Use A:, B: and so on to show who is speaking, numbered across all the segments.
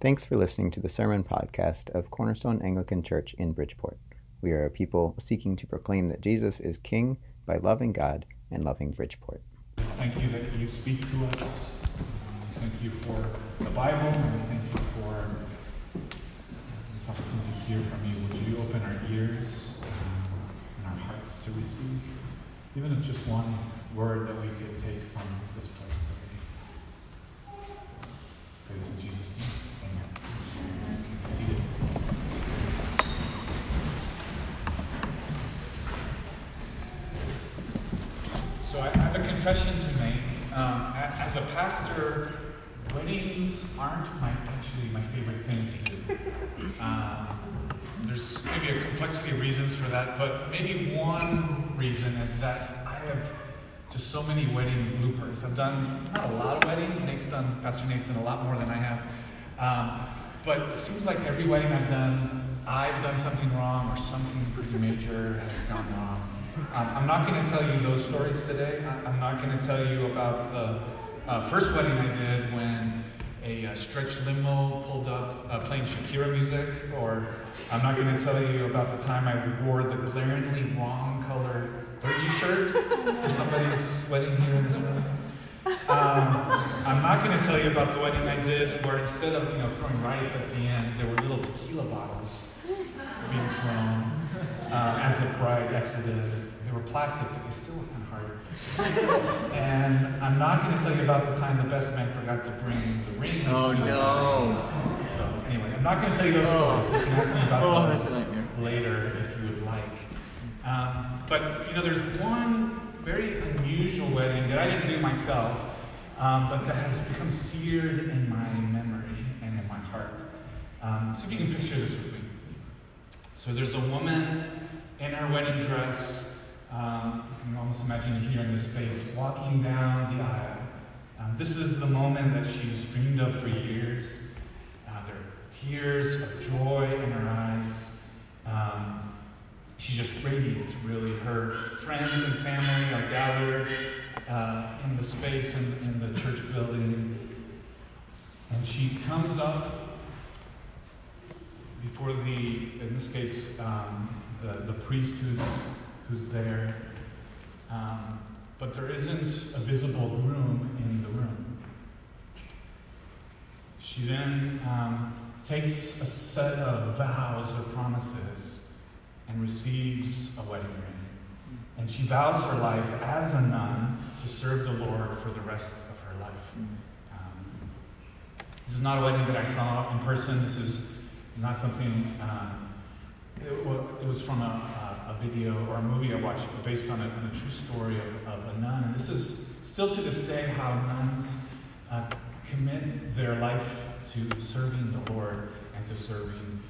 A: Thanks for listening to the sermon podcast of Cornerstone Anglican Church in Bridgeport. We are a people seeking to proclaim that Jesus is King by loving God and loving Bridgeport.
B: Thank you that you speak to us. Thank you for the Bible, and we thank you for this opportunity to hear from you. Would you open our ears um, and our hearts to receive, even if just one word that we could take from this place today? Praise in Jesus' name. So I have a confession to make. Um, as a pastor, weddings aren't my actually my favorite thing to do. Um, there's maybe a complexity of reasons for that, but maybe one reason is that I have just so many wedding bloopers. I've done not a lot of weddings. Nate's done, Pastor Nate's done a lot more than I have. Um, but it seems like every wedding I've done, I've done something wrong or something pretty major has gone wrong. Um, I'm not going to tell you those stories today. I- I'm not going to tell you about the uh, first wedding I did when a uh, stretch limo pulled up uh, playing Shakira music, or I'm not going to tell you about the time I wore the glaringly wrong color clergy shirt for somebody's wedding here in this room. Um, I'm not going to tell you about the wedding I did where instead of you know throwing rice at the end, there were little tequila bottles being thrown uh, as the bride exited. Were plastic, but they still were kind of hard. and I'm not going to tell you about the time the best man forgot to bring the rings.
C: Oh, no.
B: So anyway, I'm not going to tell you those
C: Oh.
B: stories. You can ask me about
C: Oh,
B: those
C: that's a nightmare.
B: later if you would like. Um, but you know, there's one very unusual wedding that I didn't do myself, um, but that has become seared in my memory and in my heart. Um, see if you can picture this with me. So there's a woman in her wedding dress. Um, you can almost imagine her here in this space walking down the aisle. Um, this is the moment that she's dreamed of for years. Uh, there are tears of joy in her eyes. Um, she's just radiant, really. Her friends and family are gathered uh, in the space in, in the church building. And she comes up before the, in this case, um, the, the priest who's, who's there. Um, but there isn't a visible room in the room. She then um, takes a set of vows or promises and receives a wedding ring. And she vows her life as a nun to serve the Lord for the rest of her life. Um, this is not a wedding that I saw in person. This is not something. Um, it, it was from a video or a movie I watched based on a, on a true story of, of a nun. And this is still to this day how nuns uh, commit their life to serving the Lord and to serving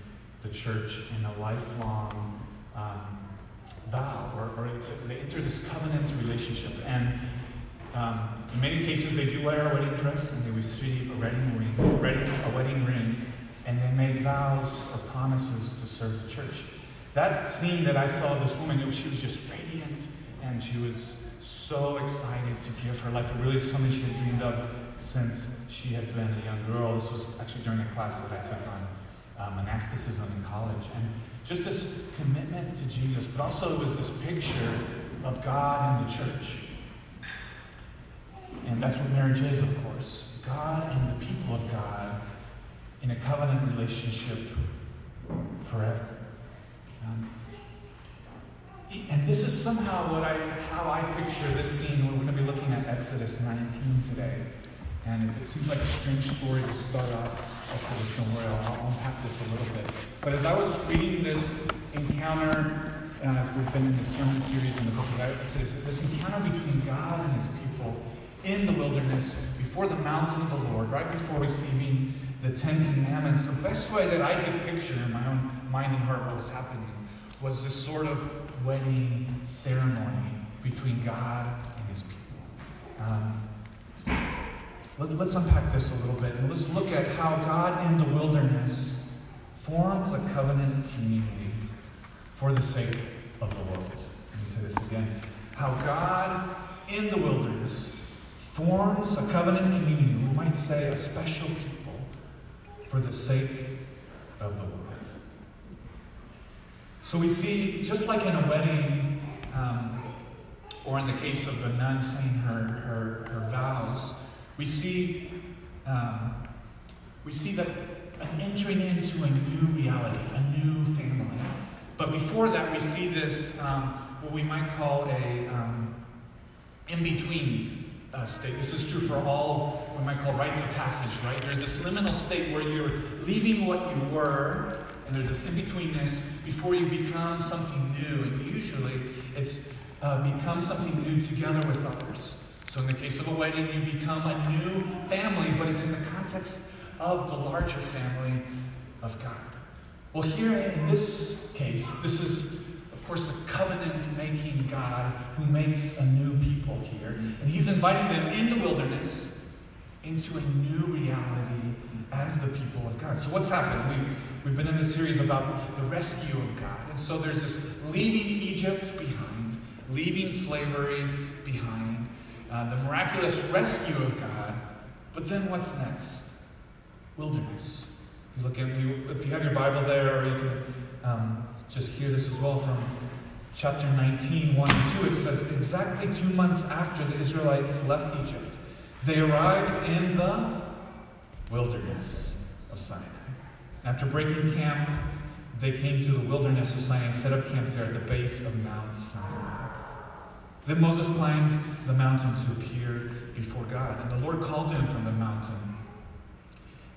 B: the church in a lifelong um, vow, or, or they enter this covenant relationship. And um, in many cases, they do wear a wedding dress and they receive a wedding ring, a wedding ring, and they make vows or promises to serve the church. That scene that I saw this woman, she was just radiant, and she was so excited to give her life. It really something she had dreamed of since she had been a young girl. This was actually during a class that I took on uh, monasticism in college, and just this commitment to Jesus, but also it was this picture of God and the church. And that's what marriage is, of course. God and the people of God in a covenant relationship forever. Um, and this is somehow what I, how I picture this scene. We're going to be looking at Exodus 19 today. And if it seems like a strange story to start off Exodus, don't worry, I'll, unpack this a little bit. But as I was reading this encounter, uh, as we've been in the sermon series in the book of Exodus, this encounter between God and his people in the wilderness, before the mountain of the Lord, right before receiving the Ten Commandments, the best way that I could picture in my own mind and heart what was happening was this sort of wedding ceremony between God and his people. Um, let, us unpack this a little bit and let's look at how God in the wilderness forms a covenant community for the sake of the world. Let me say this again. How God in the wilderness forms a covenant community, we might say a special people, for the sake of the world. So we see, just like in a wedding, um, or in the case of the nun saying her, her, her vows, we see, um, we see that an entering into a new reality, a new family. But before that, we see this, um, what we might call a um, in between uh, state. This is true for all we might call rites of passage, right? There's this liminal state where you're leaving what you were, and there's this in betweenness before you become something new. And usually, it's uh, become something new together with others. So, in the case of a wedding, you become a new family, but it's in the context of the larger family of God. Well, here in this case, this is, of course, the covenant making God who makes a new people here. And he's inviting them in the wilderness into a new reality as the people of God. So, what's happened? We, we've been in a series about the rescue of God. And so, there's this leaving Egypt behind, leaving slavery behind, uh, the miraculous rescue of God. But then what's next? wilderness. If you look at you, if you have your Bible there, or you can um, just hear this as well from chapter 19, 1 and 2. It says, exactly two months after the Israelites left Egypt, they arrived in the wilderness of Sinai. After breaking camp, they came to the wilderness of Sinai and set up camp there at the base of Mount Sinai. Then Moses climbed the mountain to appear before God, and the Lord called him from the mountain.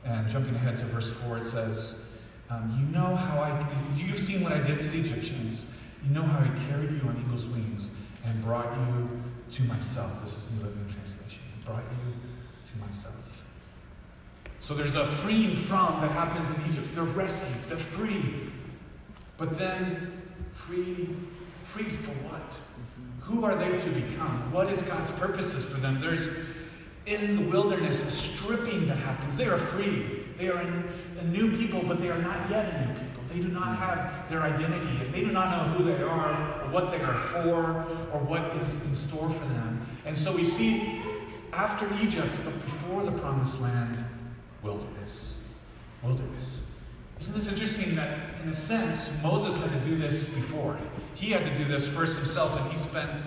B: And jumping ahead to verse 4, it says, um, You know how I, you've seen what I did to the Egyptians. You know how I carried you on eagle's wings and brought you to myself. This is New Living Translation. Brought you to myself. So there's a freeing from that happens in Egypt. They're rescued, they're free. But then, free, free for what? Who are they to become? What is God's purposes for them? There's in the wilderness, a stripping that happens. They are free. They are a new people, but they are not yet a new people. They do not have their identity. They do not know who they are, or what they are for, or what is in store for them. And so we see after Egypt, but before the promised land, wilderness. Wilderness. Isn't this interesting that, in a sense, Moses had to do this before? He had to do this first himself, and he spent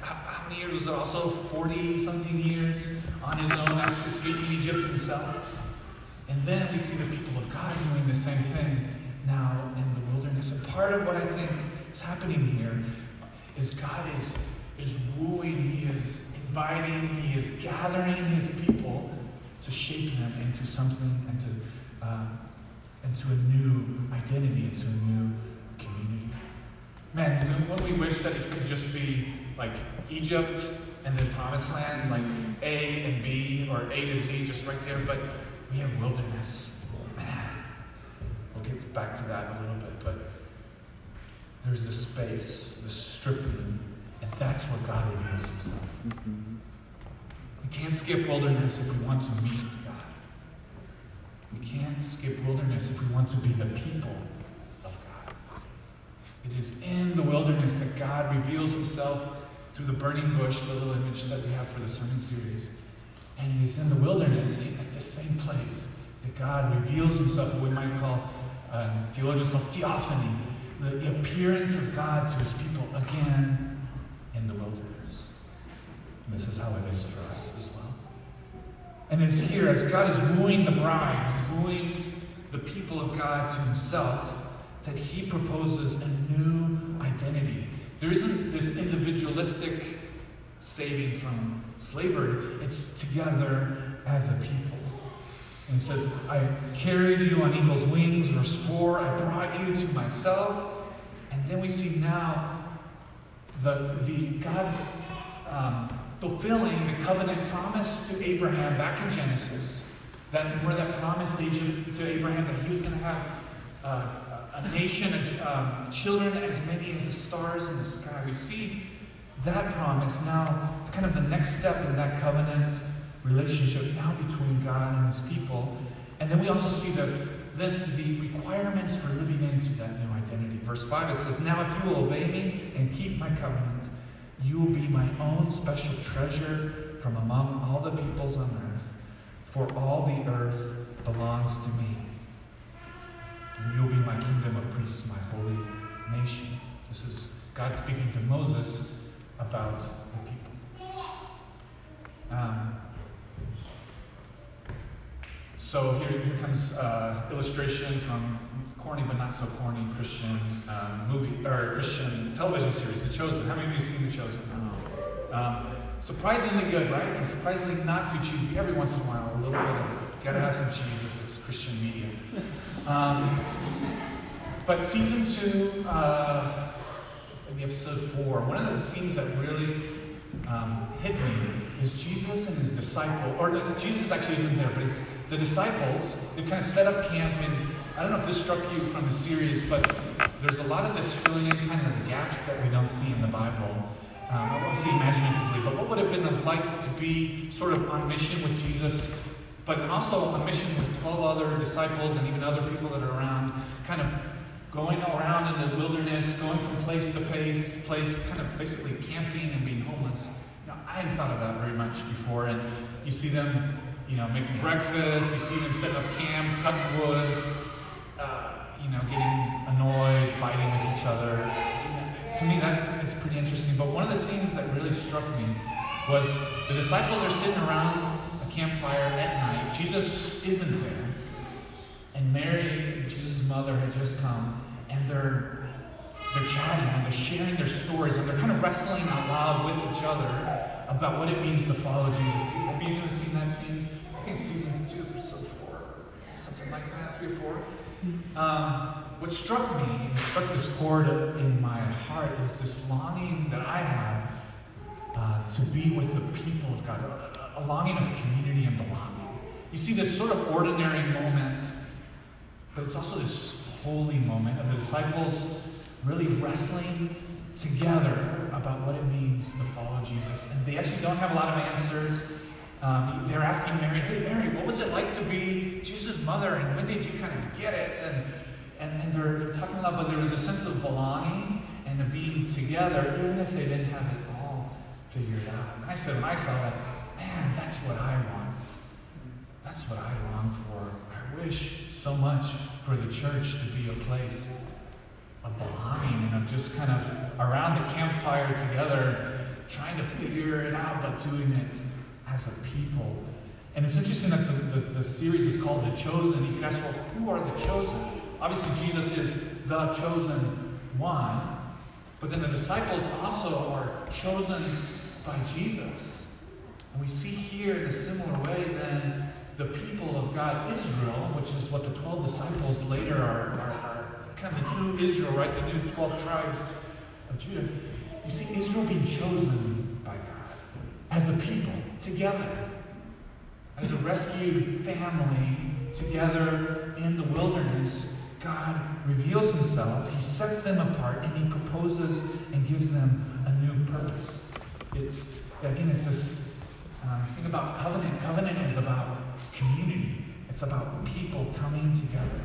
B: how many years was it? Also 40 something years on his own after escaping Egypt himself. And then we see the people of God doing the same thing now in the wilderness. And part of what I think is happening here is God is, is wooing, He is inviting, He is gathering His people to shape them into something, into, uh, into a new identity, into a new community. Man, don't we wish that it could just be like Egypt and the promised land, like A and B or A to Z, just right there, but we have wilderness. Man, we'll get back to that a little bit, but there's this space, this stripping, and that's where God reveals himself. Mm-hmm. We can't skip wilderness if we want to meet God. We can't skip wilderness if we want to be the people of God. It is in the wilderness that God reveals himself through the burning bush, the little image that we have for the sermon series. And he's in the wilderness, at the same place that God reveals himself, what we might call, uh, theologians call theophany, the appearance of God to his people again in the wilderness. And this is how it is for us. And it's here, as God is wooing the bride, he's wooing the people of God to himself, that he proposes a new identity there isn't this individualistic saving from slavery, it's together as a people. And it says, I carried you on eagle's wings, verse 4, I brought you to myself. And then we see now the, the God um, fulfilling the covenant promise to Abraham back in Genesis, that where that promise to, Abraham that he was going to have uh, a nation um, children as many as the stars in the sky. We see that promise now, kind of the next step in that covenant relationship now between God and his people. And then we also see the, the, the requirements for living into that new identity. Verse 5 it says, Now if you will obey me and keep my covenant, you will be my own special treasure from among all the peoples on earth, for all the earth belongs to me. And you'll be my kingdom of priests, my holy nation. This is God speaking to Moses about the people. Um, so here, here comes uh, illustration from corny but not so corny Christian um, movie or Christian television series, The Chosen. How many of you have seen The Chosen? Um, surprisingly good, right? And surprisingly not too cheesy. Every once in a while, a little bit of gotta have some cheese with this Christian media. Um, but season two, uh, maybe episode four, one of the scenes that really um, hit me is Jesus and his disciple, or Jesus actually isn't there, but it's the disciples. They kind of set up camp, and I don't know if this struck you from the series, but there's a lot of this filling in kind of gaps that we don't see in the Bible. Um, I won't say imaginatively, but what would it have been like to be sort of on mission with Jesus, but also on mission with 12 other disciples and even other people that are around, kind of going around in the wilderness, going from place to place, place, kind of basically camping and being homeless. Know, I hadn't thought of that very much before, and you see them, you know, making breakfast, you see them setting up camp, cutting wood, you know, getting annoyed, fighting with each other. To me, that it's pretty interesting. But one of the scenes that really struck me was the disciples are sitting around a campfire at night. Jesus isn't there, and Mary, Jesus' mother, had just come, and they're they're chatting and they're sharing their stories and they're kind of wrestling out loud with each other about what it means to follow Jesus. Have you ever seen that scene? I think season two, episode four, something like that, three or four. Um, what struck me, and struck this chord in my heart, is this longing that I have uh, to be with the people of God, a, a longing of community and belonging. You see this sort of ordinary moment, but it's also this holy moment of the disciples really wrestling together about what it means to follow Jesus. And they actually don't have a lot of answers. Um, they're asking Mary, hey, Mary, what was it like to be Jesus' mother? And when did you kind of get it? And, and, and they're, talking about, but there was a sense of belonging and of being together, even if they didn't have it all figured out. And I said, saw that, man, that's what I want. That's what I long for. I wish so much for the church to be a place of belonging and of just kind of around the campfire together, trying to figure it out, but doing it as a people. And it's interesting that the, the, the, series is called The Chosen. You can ask, well, who are the chosen? Obviously, Jesus is the chosen one, but then the disciples also are chosen by Jesus. And we see here in a similar way then the people of God, Israel, which is what the 12 disciples later are, are, are kind of the new Israel, right? The new 12 tribes of Judah. You see Israel being chosen by God as a people, together, as a rescued family, together in the wilderness. God reveals himself, he sets them apart, and he proposes and gives them a new purpose. It's, again, it's this um, thing about covenant. Covenant is about community, it's about people coming together.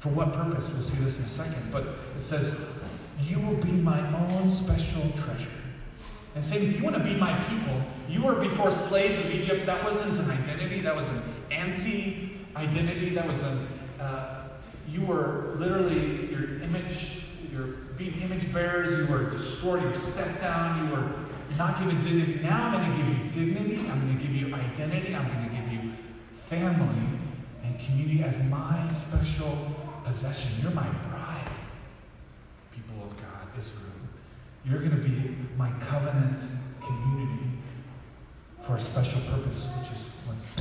B: For what purpose? We'll see this in a second. But it says, You will be my own special treasure. And saying, if you want to be my people, you were before slaves of Egypt. That wasn't an identity, that was an anti identity. That was a, uh, you were literally your image, your being image bearers. You were destroyed, you were stepped down, you were not given dignity. Now I'm going to give you dignity, I'm going to give you identity, I'm going to give you family and community as my special possession. You're my bride, people of God, Israel. You're going to be my covenant community for a special purpose, which is what's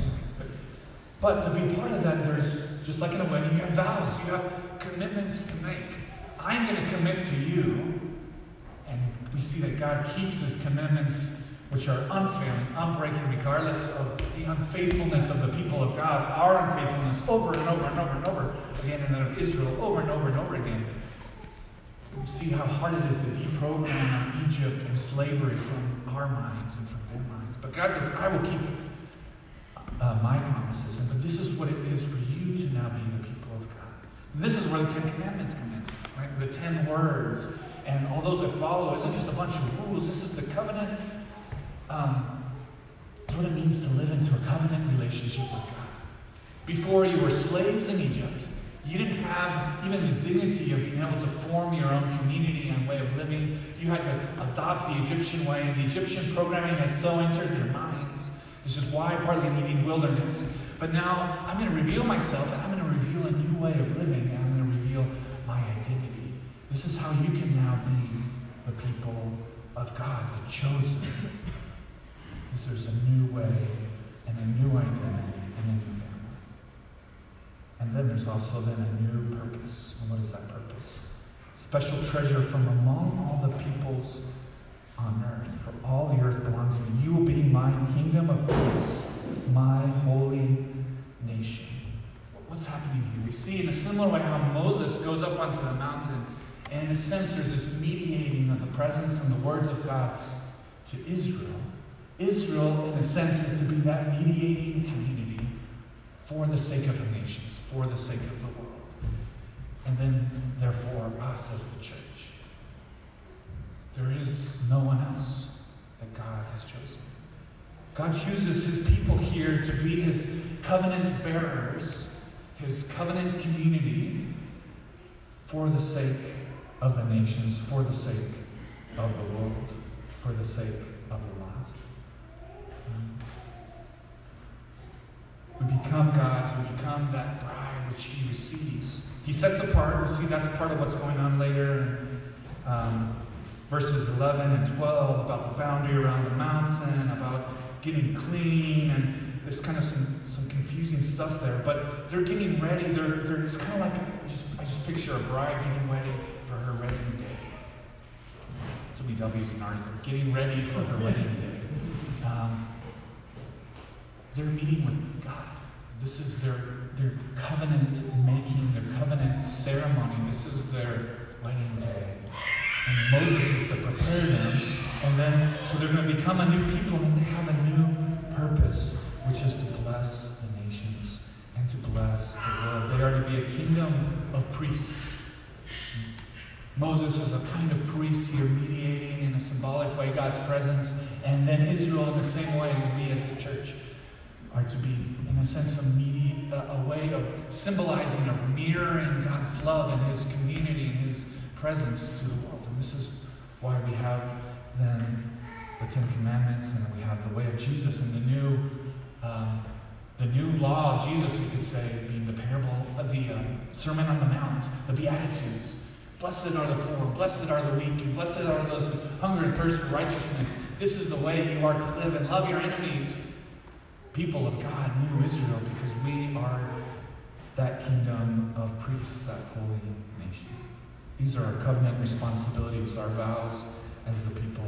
B: but, but to be part of that, there's just like in a wedding, you have vows, you have commitments to make. I'm going to commit to you, and we see that God keeps his commitments, which are unfailing, unbreaking, regardless of the unfaithfulness of the people of God, our unfaithfulness over and over and over and over again, and then of Israel over and over and over again. We see how hard it is to deprogram Egypt and slavery from our minds and from their minds. But God says, I will keep uh, my promises. And but this is what it is for you to now be the people of God. And this is where the Ten Commandments come in, right? The ten words and all those that follow isn't just a bunch of rules. This is the covenant. Um, it's what it means to live into a covenant relationship with God. Before you were slaves in Egypt, You didn't have even the dignity of being able to form your own community and way of living. You had to adopt the Egyptian way, and the Egyptian programming had so entered their minds. This is why partly needing wilderness. But now I'm going to reveal myself, and I'm going to reveal a new way of living, and I'm going to reveal my identity. This is how you can now be the people of God, the chosen. Because there's a new way and a new identity and a new. And then there's also then a new purpose. And what is that purpose? Special treasure from among all the peoples on earth. For all the earth belongs to me. You will be my kingdom of peace, my holy nation. What's happening here? We see in a similar way how Moses goes up onto the mountain, and in a sense, there's this mediating of the presence and the words of God to Israel. Israel, in a sense, is to be that mediating community for the sake of the nations, for the sake of the world. And then, therefore, us as the church. There is no one else that God has chosen. God chooses his people here to be his covenant bearers, his covenant community, for the sake of the nations, for the sake of the world, for the sake of the lost. We we become that bride which he receives. He sets apart, we see that's part of what's going on later um, verses 11 and 12 about the boundary around the mountain, about getting clean, and there's kind of some, some confusing stuff there. But they're getting ready. They're, they're it's kind of like, I just, I just picture a bride getting ready for her wedding day. There'll be W's and R's. They're getting ready for her wedding day. Um, they're meeting with God. This is their, their covenant making, their covenant ceremony. This is their wedding day. And Moses is to prepare them. And then, so they're going to become a new people and they have a new purpose, which is to bless the nations and to bless the world. They are to be a kingdom of priests. Moses is a kind of priest here, mediating in a symbolic way God's presence. And then Israel, in the same way, we as the church are to be, in a sense, a, a way of symbolizing, of mirroring God's love and His community and His presence to the world. And this is why we have then the Ten Commandments, and we have the way of Jesus and the new, um, the new law of Jesus, we could say, being the parable of the um, Sermon on the Mount, the Beatitudes. Blessed are the poor, blessed are the weak, and blessed are those who hunger and thirst for righteousness. This is the way you are to live and love your enemies. People of God, new Israel, because we are that kingdom of priests, that holy nation. These are our covenant responsibilities, our vows as the people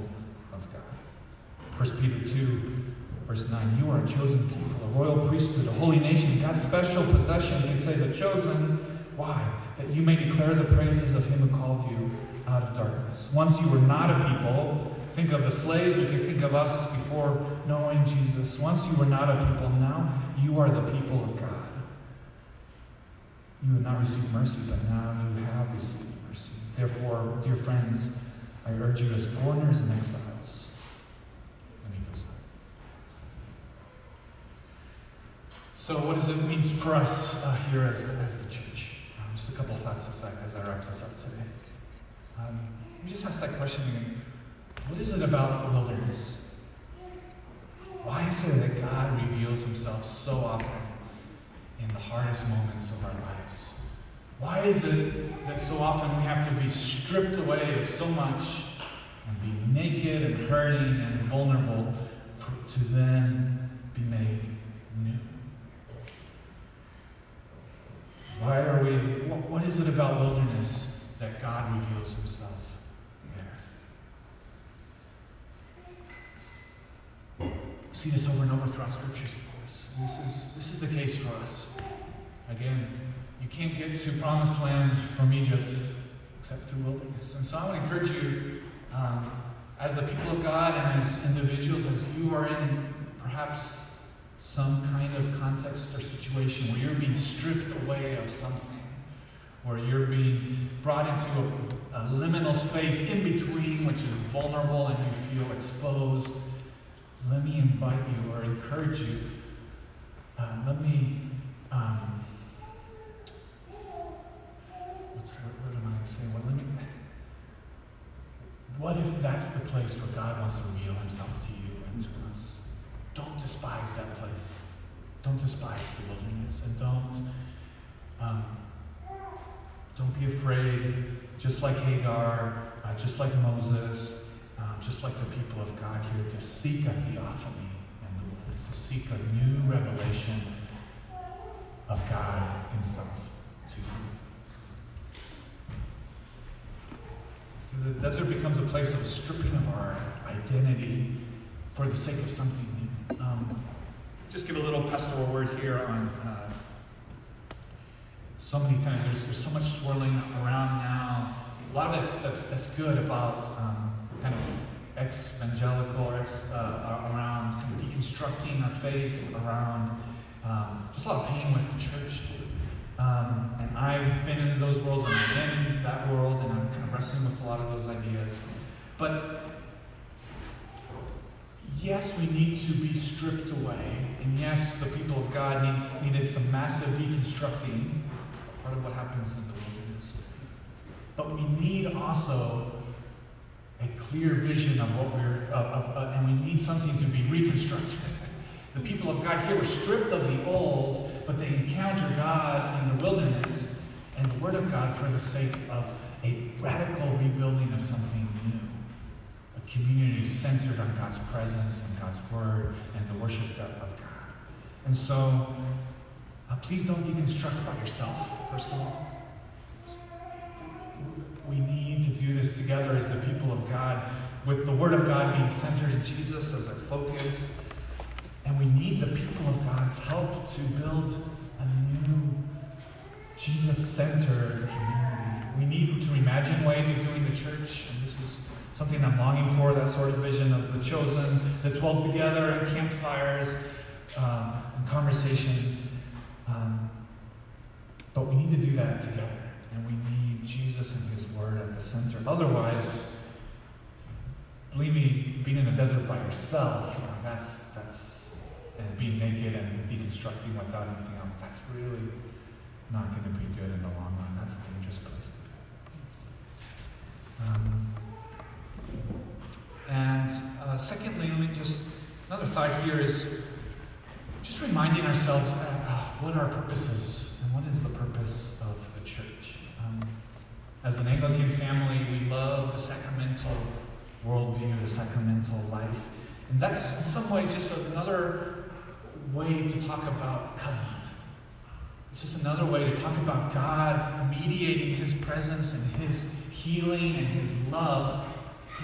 B: of God. 1 Peter 2, verse 9 You are a chosen people, a royal priesthood, a holy nation, God's special possession. You can say the chosen. Why? That you may declare the praises of him who called you out of darkness. Once you were not a people, think of the slaves, we can think of us before knowing Jesus. Once you were not a people, now you are the people of God. You have not received mercy, but now you have received mercy. Therefore, dear friends, I urge you as foreigners and exiles. And he goes on. So, what does it mean for us uh, here as, as the church? Um, just a couple of thoughts as I, as I wrap this up today. Um, just ask that question. What is it about the wilderness? Why is it that God reveals himself so often in the hardest moments of our lives? Why is it that so often we have to be stripped away of so much and be naked and hurting and vulnerable for, to then be made new? Why are we, what, what is it about wilderness that God reveals himself see this over and over throughout scriptures, of course. This is, this is the case for us. Again, you can't get to promised land from Egypt except through wilderness. And so I want to encourage you, um, as a people of God and as individuals, as you are in perhaps some kind of context or situation where you're being stripped away of something, where you're being brought into a, a liminal space in between, which is vulnerable and you feel exposed let me invite you or encourage you. Uh, let me, um, what's, what, what am I saying? Well, let me, what if that's the place where God wants to reveal himself to you and to us? Don't despise that place. Don't despise the wilderness. And don't, um, don't be afraid, just like Hagar, uh, just like Moses, uh, just like the people of God here, to seek a theophany in the wilderness, to seek a new revelation of God Himself to you. The desert becomes a place of stripping of our identity for the sake of something new. Um, just give a little pastoral word here on uh, so many times. there's, there's so much swirling around now. A lot of that's that's, that's good about um, kind of ex-evangelical or ex uh, around kind of deconstructing our faith around um, just a lot of pain with the church. Um, and I've been in those worlds and I'm in that world and I'm kind of wrestling with a lot of those ideas. But yes, we need to be stripped away. And yes, the people of God needs, needed some massive deconstructing, part of what happens in the wilderness. But we need also a clear vision of what we're, uh, uh, and we need something to be reconstructed. the people of God here were stripped of the old, but they encounter God in the wilderness and the Word of God for the sake of a radical rebuilding of something new A community centered on God's presence and God's word and the worship of God. And so, uh, please don't deconstruct by yourself, first of all. We need to do this together as the people of God, with the Word of God being centered in Jesus as our focus. And we need the people of God's help to build a new Jesus centered community. We need to imagine ways of doing the church, and this is something I'm longing for, that sort of vision of the chosen, the 12 together, and campfires, um, and conversations. Um, but we need to do that together. And we need Jesus and His Word at the center. Otherwise, believe me, being in a desert by yourself, you know, that's, that's, and being naked and deconstructing without anything else, that's really not going to be good in the long run. That's a dangerous place to be. Um, and uh, secondly, let me just, another thought here is just reminding ourselves uh, what our purpose is and what is the purpose of the church. Um, as an Anglican family, we love the sacramental worldview, the sacramental life. And that's in some ways just another way to talk about covenant. It's just another way to talk about God mediating His presence and His healing and His love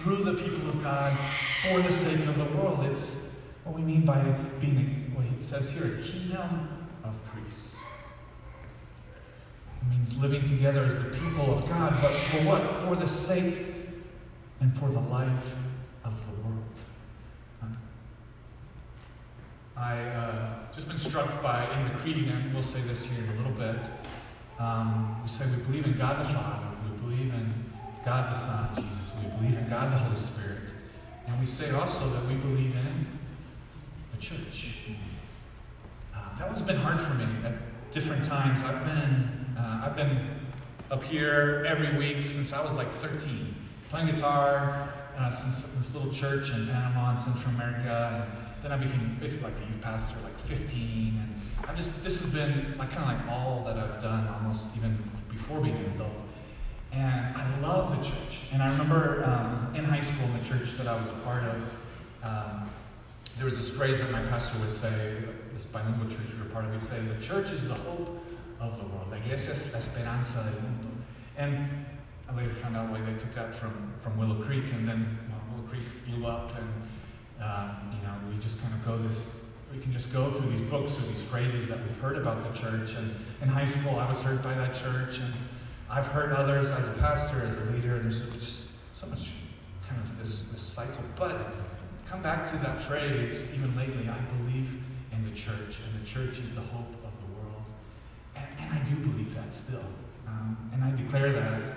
B: through the people of God for the sake of the world. It's what we mean by being, what he says here, a kingdom of priests. It means living together as the people of God, but for what? For the sake and for the life of the world. I uh, just been struck by in the creed, and we'll say this here in a little bit. Um, we say we believe in God the Father, we believe in God the Son, Jesus. We believe in God the Holy Spirit. And we say also that we believe in the church. Uh, that one's been hard for me at different times. I've been, uh, I've been up here every week since I was like 13, playing guitar uh, since this little church in Panama and Central America. And then I became basically like a youth pastor, like 15. And I just, this has been like kind of like all that I've done almost even before being an adult. And I love the church. And I remember um, in high school, in the church that I was a part of, um, there was this phrase that my pastor would say, this bilingual church we were part of, he'd say, the church is the hope of the world. La iglesia es la esperanza del mundo. And I later found out why they took that from, from Willow Creek, and then Willow Creek blew up, and um, you know, we just kind of go this, we can just go through these books or these phrases that we've heard about the church. And in high school, I was hurt by that church, and I've heard others as a pastor, as a leader, and there's just so much kind of this, this cycle. But come back to that phrase, even lately, I believe in the church, and the church is the hope of the world. And, and I do believe that still. Um, and I declare that.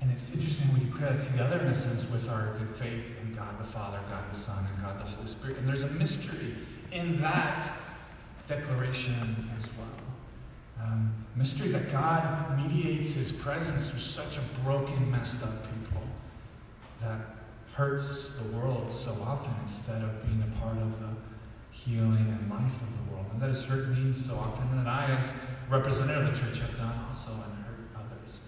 B: And it's interesting, we declare that together in a sense with our faith in God the Father, God the Son, and God the Holy Spirit. And there's a mystery in that declaration as well. Um, mystery that God mediates his presence through such a broken, messed up people. that hurts the world so often instead of being a part of the healing and life of the world. And that has hurt me so often, and that I, as representative of the church, have done also and hurt others.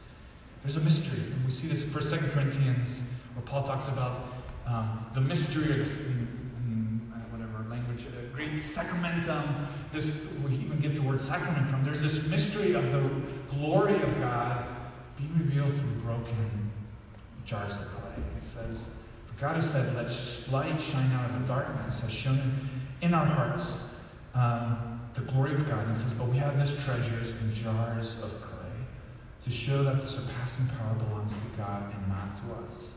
B: There's a mystery, and we see this in 1 Corinthians, where Paul talks about um, the mystery of in, in, uh, whatever language, uh, Greek sacramentum. This we even get the word sacrament from. There's this mystery of the glory of God being revealed through broken jars of clay. It says, "For God has said, let light shine out of the darkness," has shown in our hearts um, the glory of God. And says, But we have this treasures in jars of clay to show that the surpassing power belongs to God and not to us.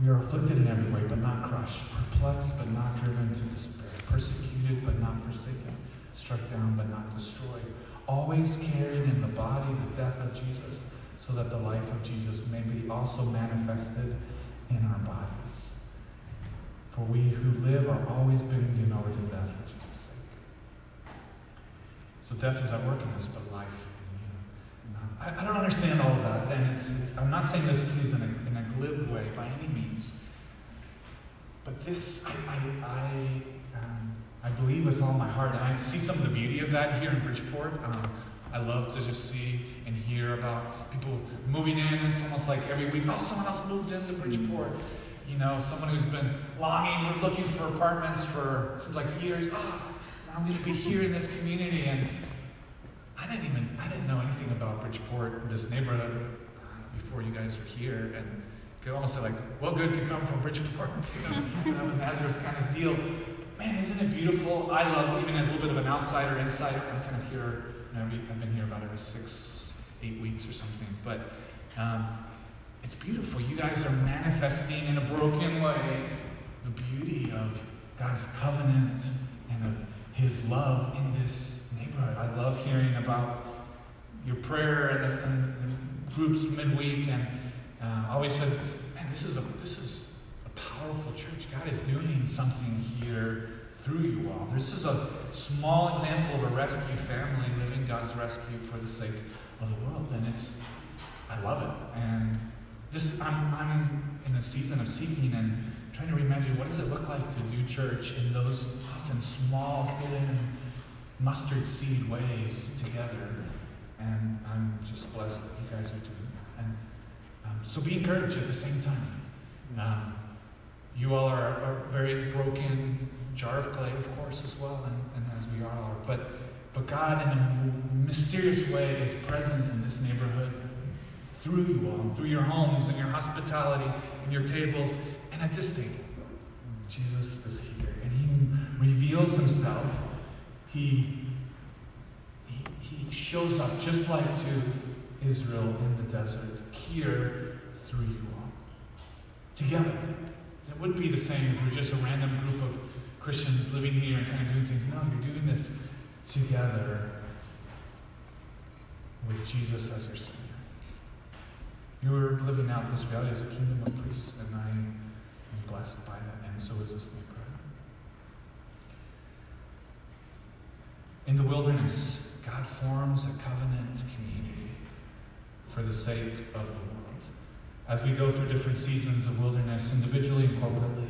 B: We are afflicted in every way, but not crushed, perplexed, but not driven to despair, persecuted, but not forsaken, struck down, but not destroyed, always carrying in the body the death of Jesus, so that the life of Jesus may be also manifested in our bodies. For we who live are always being given over to death for Jesus' sake. So death is at work in us, but life in you. I, I don't understand all of that, and it's, it's, I'm not saying this, please, in a, in a glib way by any means. But this, I, I, I, um, I believe with all my heart, and I see some of the beauty of that here in Bridgeport. Um, I love to just see and hear about people moving in. It's almost like every week, oh, someone else moved into Bridgeport you know, someone who's been longing, we're looking for apartments for like years. Oh, I'm going to be here in this community, and I didn't even I didn't know anything about Bridgeport, this neighborhood, before you guys were here, and could almost say like, what good could come from Bridgeport? You know, a Nazareth kind of deal. Man, isn't it beautiful? I love, even as a little bit of an outsider, insider. I'm kind of here. You know, I've been here about every six, eight weeks or something, but. Um, it's beautiful. You guys are manifesting in a broken way the beauty of God's covenant and of His love in this neighborhood. I love hearing about your prayer and, and, and groups midweek, and uh, always said, "Man, this is a this is a powerful church. God is doing something here through you all. This is a small example of a rescue family living God's rescue for the sake of the world, and it's I love it and." This, I'm, I'm in a season of seeking and trying to reimagine what does it look like to do church in those often small, hidden, mustard seed ways together. And I'm just blessed that you guys are doing it. And um, so be encouraged at the same time. Um, you all are a very broken jar of clay, of course, as well, and, and as we all are. But, but God, in a mysterious way, is present in this neighborhood through you all, through your homes and your hospitality and your tables at this table. Jesus is here and he reveals himself. He, he, he shows up just like to Israel in the desert, here through you all. Together. It wouldn't be the same if we're just a random group of Christians living here and kind of doing things. No, you're doing this together with Jesus as your Savior. You are living out this reality as a kingdom of priests, and I am blessed by that, and so is this neighborhood. In the wilderness, God forms a covenant community for the sake of the world. As we go through different seasons of wilderness, individually and corporately,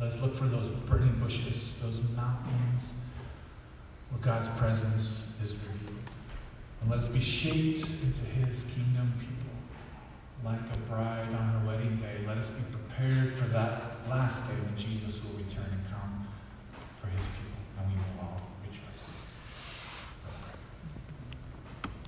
B: let's look for those burning bushes, those mountains where God's presence is revealed. And let us be shaped into his kingdom people like a bride on her wedding day, let us be prepared for that last day when Jesus will return and come